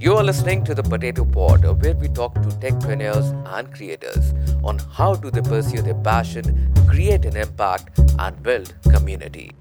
You are listening to the Potato Pod, where we talk to techpreneurs and creators on how do they pursue their passion, create an impact, and build community.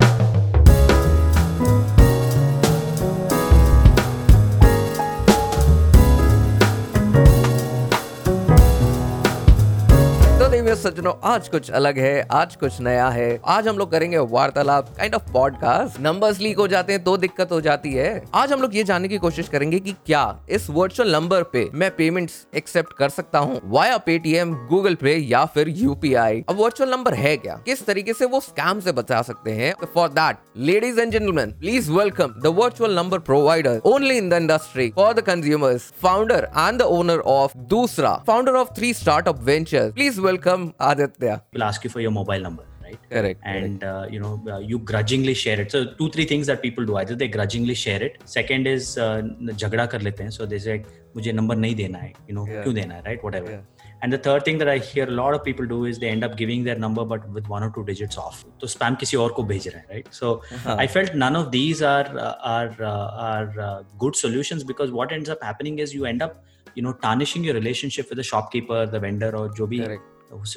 देवी सज्जनों, आज कुछ अलग है, आज कुछ नया है। आज हम लोग करेंगे वार्तालाप kind of podcast numbers leak हो जाते हैं तो दिक्कत हो जाती है। आज हम लोग ये जानने की कोशिश करेंगे कि क्या इस वर्चुअल नंबर पे मैं पेमेंट्स एक्सेप्ट कर सकता हूँ? वाया पेटीएम गूगल पे या फिर यूपीआई अब वर्चुअल नंबर है क्या? किस तरीके से वो स्कैम से बचा सकते हैं? For that ladies and gentleman please welcome the virtual number provider only in the industry for the consumers founder and the owner of Dusra founder of three startup venture please welcome welcome Aditya. Will ask you for your mobile number, right? Correct. And correct. Uh, you know, uh, you grudgingly share it. So two, three things that people do. Either they grudgingly share it. Second is झगड़ा कर लेते हैं. So they say मुझे number नहीं देना है. You know, yeah. क्यों देना है, right? Whatever. Yeah. And the third thing that I hear a lot of people do is they end up giving their number but with one or two digits off. तो spam किसी और को भेज रहे हैं, right? So uh-huh. I felt none of these are uh, are uh, are uh, good solutions because what ends up happening is you end up you know tarnishing your relationship with the shopkeeper, the vendor, or जो भी Correct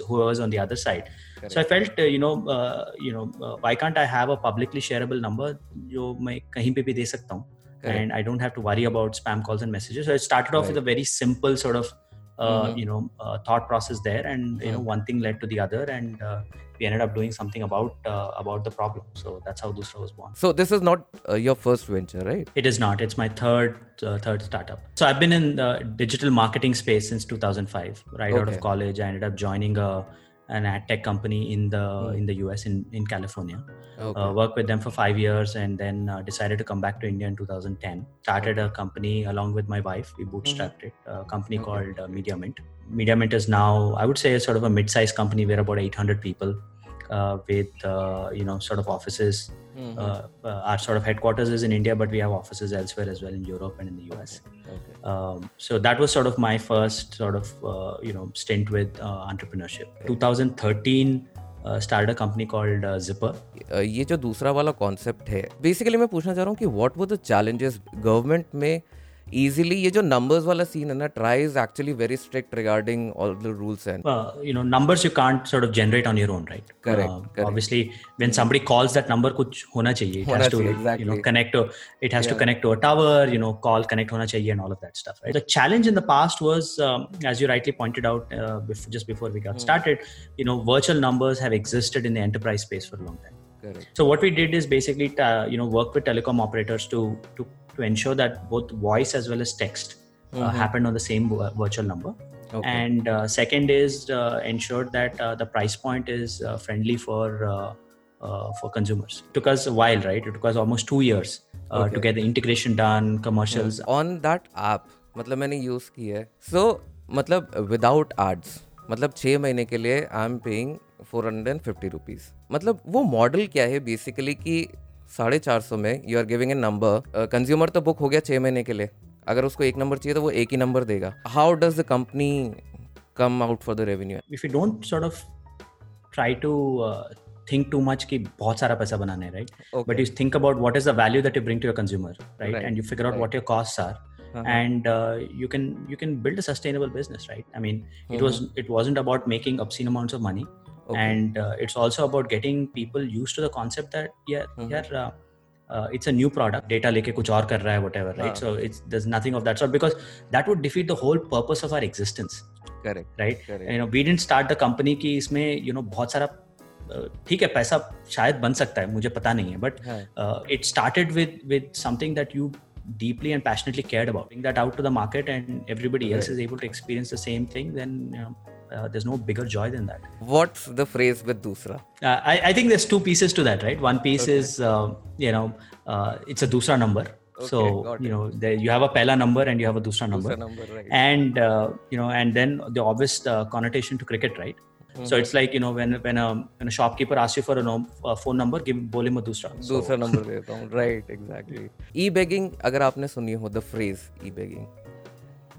whoever's on the other side. Correct. so i felt uh, you know uh, you know uh, why can't i have a publicly shareable number? Jo main and i don't have to worry about spam calls and messages. So i started off right. with a very simple sort of mm-hmm. you know uh, thought process there and mm-hmm. you know one thing led to the other and uh, we ended up doing something about uh, about the problem. So that's how Doosra was born. So this is not uh, your first venture, right? It is not. It's my third uh, third startup. So I've been in the digital marketing space since 2005. Right okay. out of college, I ended up joining a an ad tech company in the mm. in the US in in California. Okay. Uh, worked with them for five years and then uh, decided to come back to India in 2010. Started a company along with my wife. We bootstrapped mm-hmm. it. A company okay. called uh, MediaMint. MediaMint is now I would say sort of a mid-sized company. We're about 800 people with uh, you know sort of offices. Mm-hmm. Uh, our sort of headquarters is in India, but we have offices elsewhere as well in Europe and in the US. Okay. Um, so that was sort of my first sort of you know stint with entrepreneurship. Okay. 2013. Start a company called Zipper ये जो दूसरा वाला concept है basically मैं पूछना चाह रहा हूँ कि what were the challenges government में easily ये जो numbers वाला scene है ना TRAI is actually very strict regarding all the rules and you know numbers you can't sort of generate on your own right? Correct, uh, obviously when somebody calls that number कुछ होना चाहिए. It has to you know connect to it has to connect to a tower you know call connect होना चाहिए and all of that stuff right? The challenge in the past was um, as you rightly pointed out uh, just before we got hmm. started you know virtual numbers have existed in the enterprise space for a long time. Correct. So what we did is basically, uh, you know, work with telecom operators to to ensure that both voice as well as text uh, mm-hmm. happened on the same virtual number. Okay. And uh, second is uh, ensure that the price point is friendly for for consumers. It took us a while, right? It took us almost two years okay. to get the integration done, commercials. On that app, मतलब मैंने use की है सो so, मतलब without ads मतलब छः महीने के लिए I am paying four hundred and fifty rupees मतलब वो मॉडल क्या है बेसिकली कि साढ़े चार सौ में you are giving a number consumer तो बुक हो गया छः महीने के लिए। अगर उसको एक नंबर चाहिए तो वो एक ही नंबर देगा। How does the company come out for the revenue if you don't sort of try to think too much कि बहुत सारा पैसा बनाने है right but you think about what is the value that you bring to your consumer right and you figure out what your costs are and uh, you can you can build a sustainable business right? I mean it uh-huh. was it wasn't about making obscene amounts of money. okay. and uh, it's also about getting people used to the concept that yeah uh-huh. yeah uh, it's a new product data leke kuch aur kar raha hai whatever right uh. so it's there's nothing of that sort because that would defeat the whole purpose of our existence correct right correct. you know we didn't start the company ki isme you know बहुत सारा ठीक है पैसा शायद बन सकता है मुझे पता नहीं है but it started with with something that you deeply and passionately cared about bring that out to the market and everybody right. else is able to experience the same thing then you know, uh, there's no bigger joy than that what's the phrase with dusra uh, I, I think there's two pieces to that right one piece okay. is uh, you know uh, it's a dusra number Okay, so you know there, you have a pehla number and you have a dusra number, number right. and uh, you know and then the obvious uh, connotation to cricket right mm-hmm. so it's like you know when when a when a shopkeeper asks you for a, no, a phone number give bole me dusra दूसरा number देता हूँ right exactly e begging अगर आपने सुनी हो the phrase e begging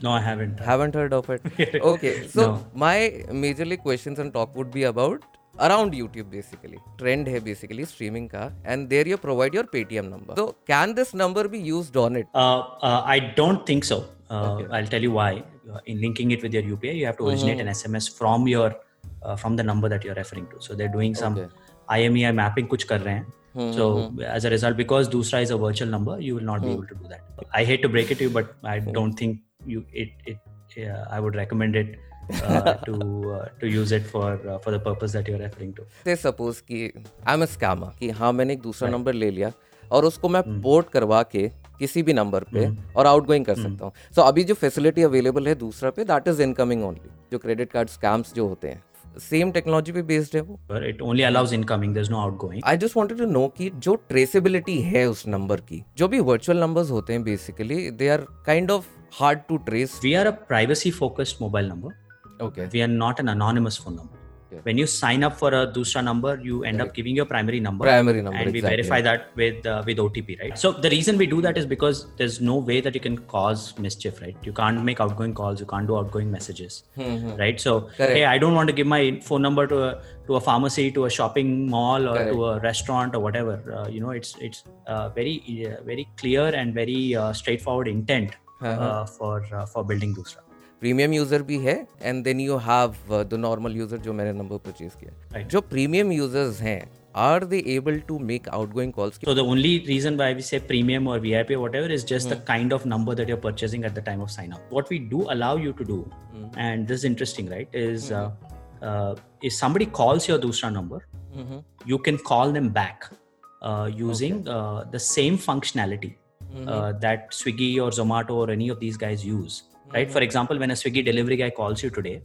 no, I haven't. Haven't heard of it. okay, so no. my majorly questions and talk would be about around YouTube basically. Trend है basically streaming ka, and there you provide your Paytm number. So can this number be used on it? Uh, uh, I don't think so. Uh, okay. I'll tell you why. Uh, in linking it with your UPI, you have to originate mm-hmm. an SMS from your uh, from the number that you're referring to. So they're doing some okay. IMEI mapping कुछ कर So mm-hmm. as a result, because Doosra is a virtual number, you will not be hmm. able to do that. I hate to break it to you, but I hmm. don't think you it it yeah, I would recommend it uh, to uh, to use it for uh, for the purpose that you're referring to. Say suppose कि I'm a scammer कि हाँ मैंने एक दूसरा number ले लिया और उसको मैं पोर्ट mm. करवा के किसी भी नंबर पे mm. और आउटगोइंग कर mm. सकता हूँ सो so, अभी जो फैसिलिटी अवेलेबल है दूसरा पे दैट इज़ इनकमिंग ओनली जो क्रेडिट कार्ड स्कैम्स जो होते हैं सेम टेक्नोलॉजी पे बेस्ड है वो। पर it only allows incoming there is no outgoing I just wanted to know कि जो ट्रेसेबिलिटी है उस नंबर की जो भी वर्चुअल नंबर्स होते हैं basically they are kind of hard to trace we are a privacy focused mobile number okay we are not an anonymous phone number. Okay. When you sign up for a Doosra number, you end right. up giving your primary number. Primary number. And exactly. we verify that with uh, with OTP, right? So the reason we do that is because there's no way that you can cause mischief, right? You can't make outgoing calls, you can't do outgoing messages, mm-hmm. right? So Correct. hey, I don't want to give my phone number to a to a pharmacy, to a shopping mall, or Correct. to a restaurant or whatever. Uh, you know, it's it's uh, very uh, very clear and very uh, straightforward intent uh-huh. for for building Doosra. Premium user भी है and then you have the normal user जो मैंने number purchase किया right. जो premium users हैं are they able to make outgoing calls so the only reason why we say premium or vip or whatever is just mm. the kind of number that you're purchasing at the time of sign up what we do allow you to do mm. and this is interesting right is mm. uh, uh, if somebody calls your dusra number mm-hmm. you can call them back uh, using okay. Uh, the same functionality mm-hmm. Uh, that swiggy or zomato or any of these guys use right mm-hmm. for example when a swiggy delivery guy calls you today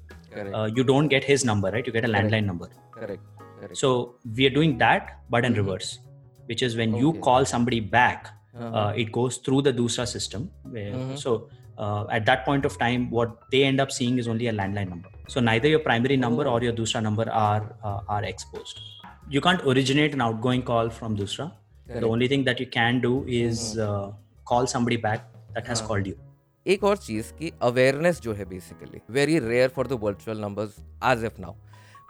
uh, you don't get his number right you get a landline Correct. number Correct. Correct. so we are doing that but in mm-hmm. reverse which is when okay. you call somebody back uh-huh. uh, it goes through the dusra system where, mm-hmm. so uh, at that point of time what they end up seeing is only a landline number so neither your primary number oh. or your dusra number are uh, are exposed you can't originate an outgoing call from dusra the only thing that you can do is mm-hmm. uh, call somebody back that has uh-huh. called you एक और चीज़ की awareness जो है basically very rare for the virtual numbers as of now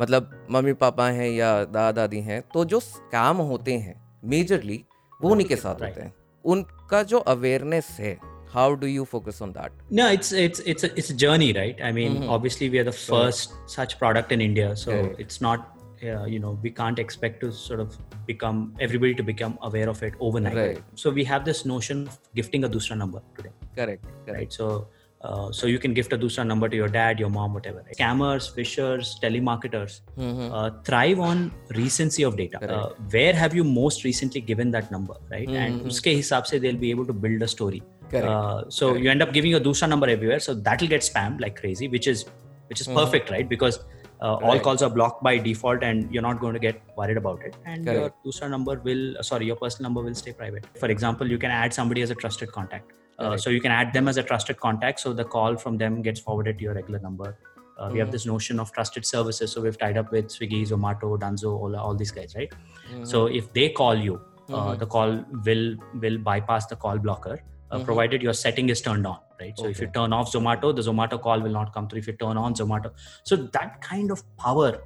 मतलब mummy papa हैं या दादा दादी हैं तो जो स्कैम होते हैं मेजरली वो उन्हीं के साथ होते हैं उनका जो अवेयरनेस है how do you focus on that no it's it's it's a, it's a journey right i mean mm-hmm. obviously we are the first right. such product in india so right. it's not uh, you know we can't expect to sort of become everybody to become aware of it overnight right. so we have this notion of gifting a dusra number today correct, correct. right so uh, so you can gift a dusra number to your dad your mom whatever right? scammers phishers telemarketers mm-hmm. uh, thrive on recency of data uh, where have you most recently given that number right mm-hmm. and uske hisab se they'll be able to build a story uh, so correct. you end up giving your dusra number everywhere so that'll get spammed like crazy which is which is mm-hmm. perfect right because uh, all calls are blocked by default and you're not going to get worried about it and Correct. your dusra number will sorry your personal number will stay private for example you can add somebody as a trusted contact uh, so you can add them as a trusted contact. So the call from them gets forwarded to your regular number. Uh, mm-hmm. We have mm-hmm. this notion of trusted services. So we've tied up with Swiggy, Zomato, Dunzo, all, all these guys, right? Mm-hmm. So if they call you, uh, mm-hmm. the call will will bypass the call blocker, uh, mm-hmm. provided your setting is turned on, right? So okay. if you turn off Zomato, the Zomato call will not come through. If you turn on Zomato, so that kind of power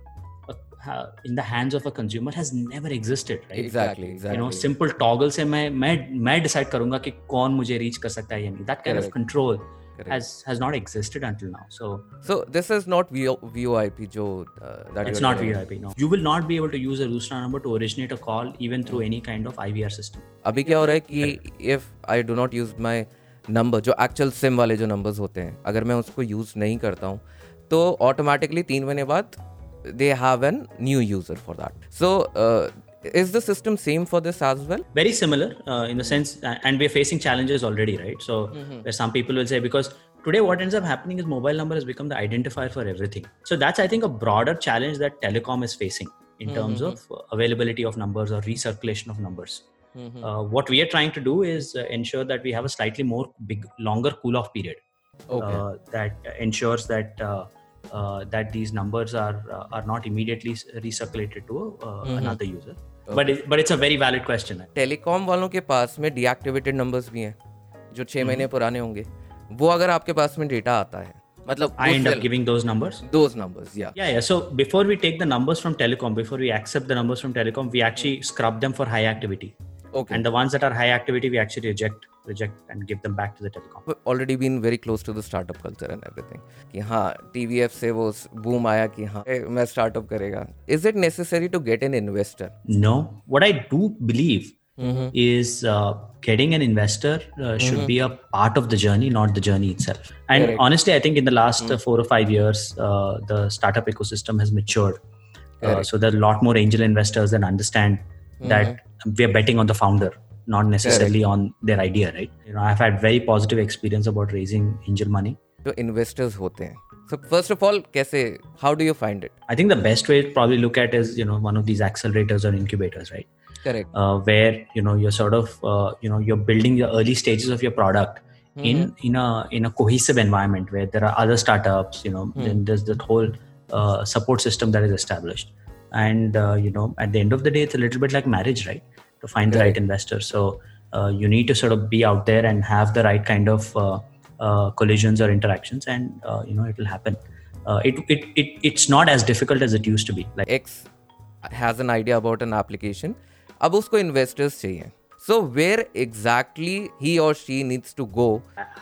in the hands of a consumer has never existed right exactly exactly you know simple toggle से मैं मैं मैं decide करूँगा कि कौन मुझे reach कर सकता है या नहीं that kind Correct. of control Correct. has has not existed until now so so this is not VO, VoIP जो uh, that it's not VoIP no you will not be able to use a Roosna number to originate a call even through any kind of IVR system अभी क्या हो रहा है कि if I do not use my number जो actual SIM वाले जो numbers होते हैं अगर मैं उसको यूज़ नहीं करता हूँ तो ऑटोमेटिकली तीन महीने बाद they have a new user for that so uh, is the system same for this as well very similar uh, in the sense uh, and we're facing challenges already right so mm-hmm. where some people will say because today what ends up happening is mobile number has become the identifier for everything so that's i think a broader challenge that telecom is facing in mm-hmm. terms of availability of numbers or recirculation of numbers mm-hmm. uh, what we are trying to do is uh, ensure that we have a slightly more big longer cool off period okay. Uh, that ensures that uh, that these numbers are uh, are not immediately recirculated to uh, mm-hmm. another user okay. but it, but it's a very valid question telecom वालों के पास में deactivated numbers भी हैं जो छः महीने पुराने होंगे वो अगर आपके पास में डेटा आता है मतलब I वो end up sell- giving those numbers. those numbers yeah Yeah, yeah. So before we take the numbers from telecom, before we accept the numbers from telecom, we actually scrub them for high activity. okay And the ones that are high activity, we actually reject, reject, and give them back to the telecom. Already been very close to the startup culture and everything कि हाँ TVF से वो boom आया कि हाँ ए, मैं startup करेगा is it necessary to get an investor No, what I do believe is uh, getting an investor uh, should be a part of the journey, not the journey itself. And Correct. honestly, I think in the last uh, four or five years, uh, the startup ecosystem has matured. Uh, Correct. so there are a lot more angel investors that understand that we are betting on the founder, not necessarily on their idea, right? You know, I've had very positive experience about raising angel money. जो investors होते हैं so first of all कैसे how do you find it I think the best way to probably look at is you know one of these accelerators or incubators, right? Correct uh, where you know you're sort of uh, you know you're building the early stages of your product in in a in a cohesive environment where there are other startups you know then there's that whole uh, support system that is established and uh, you know at the end of the day it's a little bit like marriage right to find the Right. right investor so uh, you need to sort of be out there and have the right kind of uh, uh, collisions or interactions and uh, you know it will happen uh, it, it, it it's not as difficult as it used to be like x has an idea about an application अब उसको investors चाहिए so where exactly ही और she needs to go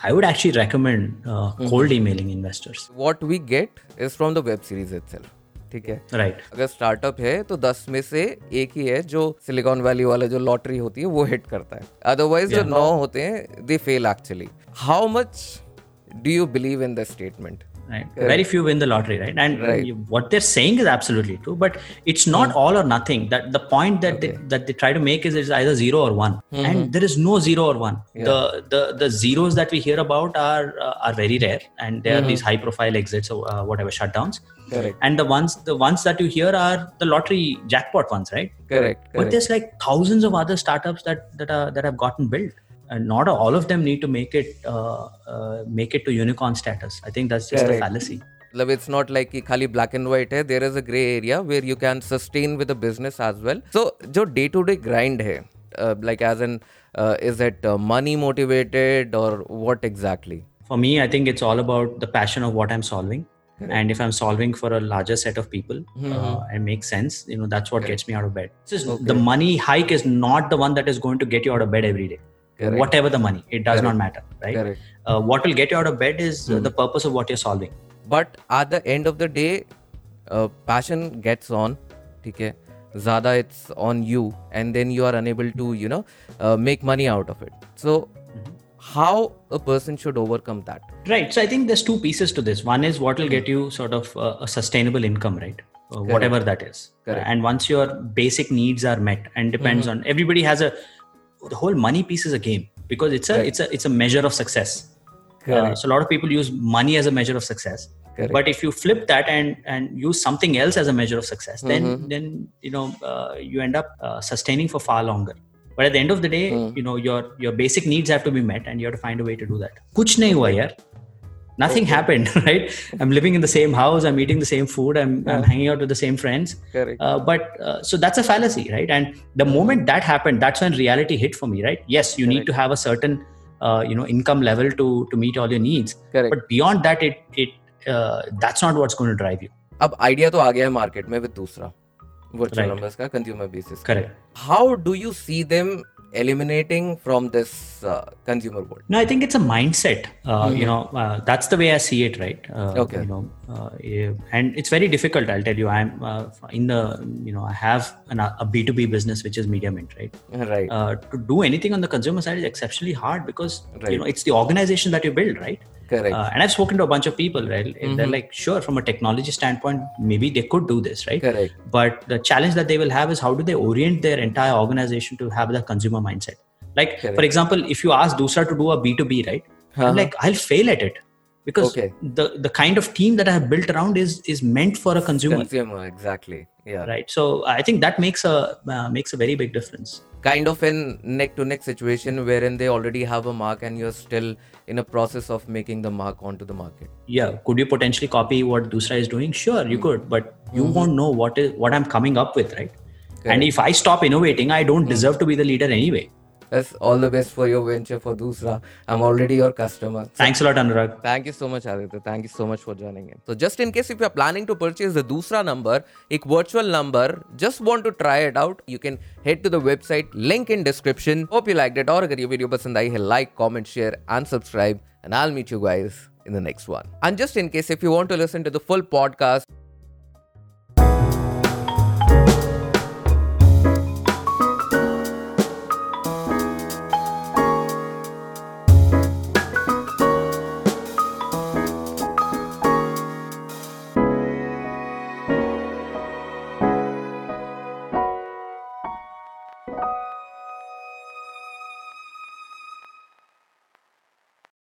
I would actually recommend uh, cold emailing investors. What we get is from the web series itself ठीक है। Right Right. अगर startup है तो दस में से एक ही है जो सिलिकॉन वैली वाला जो लॉटरी होती है वो हिट करता है। अदरवाइज़ जो नौ होते हैं they fail actually how much do you believe in the statement right very few win the lottery right and right. what they're saying is absolutely true but it's not mm. all or nothing that the point that okay. they that they try to make is it's either zero or one mm-hmm. and there is no zero or one yeah. the the the zeros that we hear about are uh, are very rare and there mm-hmm. are hmm. these high profile exits or uh, whatever shutdowns Correct. And the ones the ones that you hear are the lottery jackpot ones, right? Correct. Correct. But there's like thousands of other startups that that are that have gotten built and not all of them need to make it uh, uh, make it to unicorn status. I think that's just Correct. a fallacy. मतलब it's not like कि खाली black and white है there is a grey area where you can sustain with a business as well so जो day to day grind है like as an is it money motivated और what exactly For me, I think it's all about the passion of what I'm solving. And if I'm solving for a larger set of people uh, and makes sense, you know, that's what gets me out of bed. It's just the money hike is not the one that is going to get you out of bed every day. Correct. whatever the money it does Correct. not matter right uh, what will get you out of bed is mm. the hmm. purpose of what you're solving but at the end of the day uh, passion gets on okay zada it's on you and then you are unable to you know uh, make money out of it so mm-hmm. how a person should overcome that right so i think there's two pieces to this one is what will get you sort of uh, a sustainable income right uh, whatever that is Correct. and once your basic needs are met and depends mm-hmm. on everybody has a the whole money piece is a game because it's a it's a it's a measure of success. Uh, so a lot of people use money as a measure of success. Correct. But if you flip that and and use something else as a measure of success, then then you know uh, you end up uh, sustaining for far longer. But at the end of the day, you know your your basic needs have to be met, and you have to find a way to do that. कुछ नहीं हुआ यार. Nothing happened, right? I'm living in the same house. I'm eating the same food. I'm, I'm hanging out with the same friends. Correct. Uh, but uh, so that's a fallacy, right? And the moment that happened, that's when reality hit for me, right? Yes, you need to have a certain uh, you know income level to to meet all your needs. Correct. But beyond that, it it uh, that's not what's going to drive you. अब idea तो आ गया है market में with दूसरा virtual Right. Numbers का consumer basis Correct. How do you see them eliminating from this uh, consumer world No, I think it's a mindset. Uh, You know, uh, that's the way I see it, right? Uh, Okay. You know, uh, and it's very difficult. I'll tell you. I'm uh, in the. You know, I have an, a B two B business which is MediaMint, right? right Uh, to do anything on the consumer side is exceptionally hard because Right. you know it's the organization that you build, right? Correct Uh, and I've spoken to a bunch of people, right? And They're like, sure, from a technology standpoint, maybe they could do this, right? correct But the challenge that they will have is how do they orient their entire organization to have the consumer mindset? Like, Correct. for example, if you ask Doosra to do a B2B, right? Uh-huh. I'm like, I'll fail at it because Okay. the, the kind of team that I have built around is is meant for a consumer, consumer exactly yeah right? So I think that makes a uh, makes a very big difference. Kind of in neck to neck situation wherein they already have a mark and you're still in a process of making the mark onto the market Yeah, could you potentially copy what Doosra is doing? Sure, you hmm. could, but you hmm. won't know what is what I'm coming up with, right? And if I stop innovating, I don't hmm. deserve to be the leader anyway. That's all the best for your venture for Doosra. I'm already your customer. So Thanks a lot, Anurag. Thank you so much, Aditya. Thank you so much for joining in. So, just in case if you're planning to purchase the Doosra number, a virtual number, just want to try it out, you can head to the website, link in description. Hope you liked it. Or if your video pasand hai, like, comment, share, and subscribe. And I'll meet you guys in the next one. And just in case if you want to listen to the full podcast,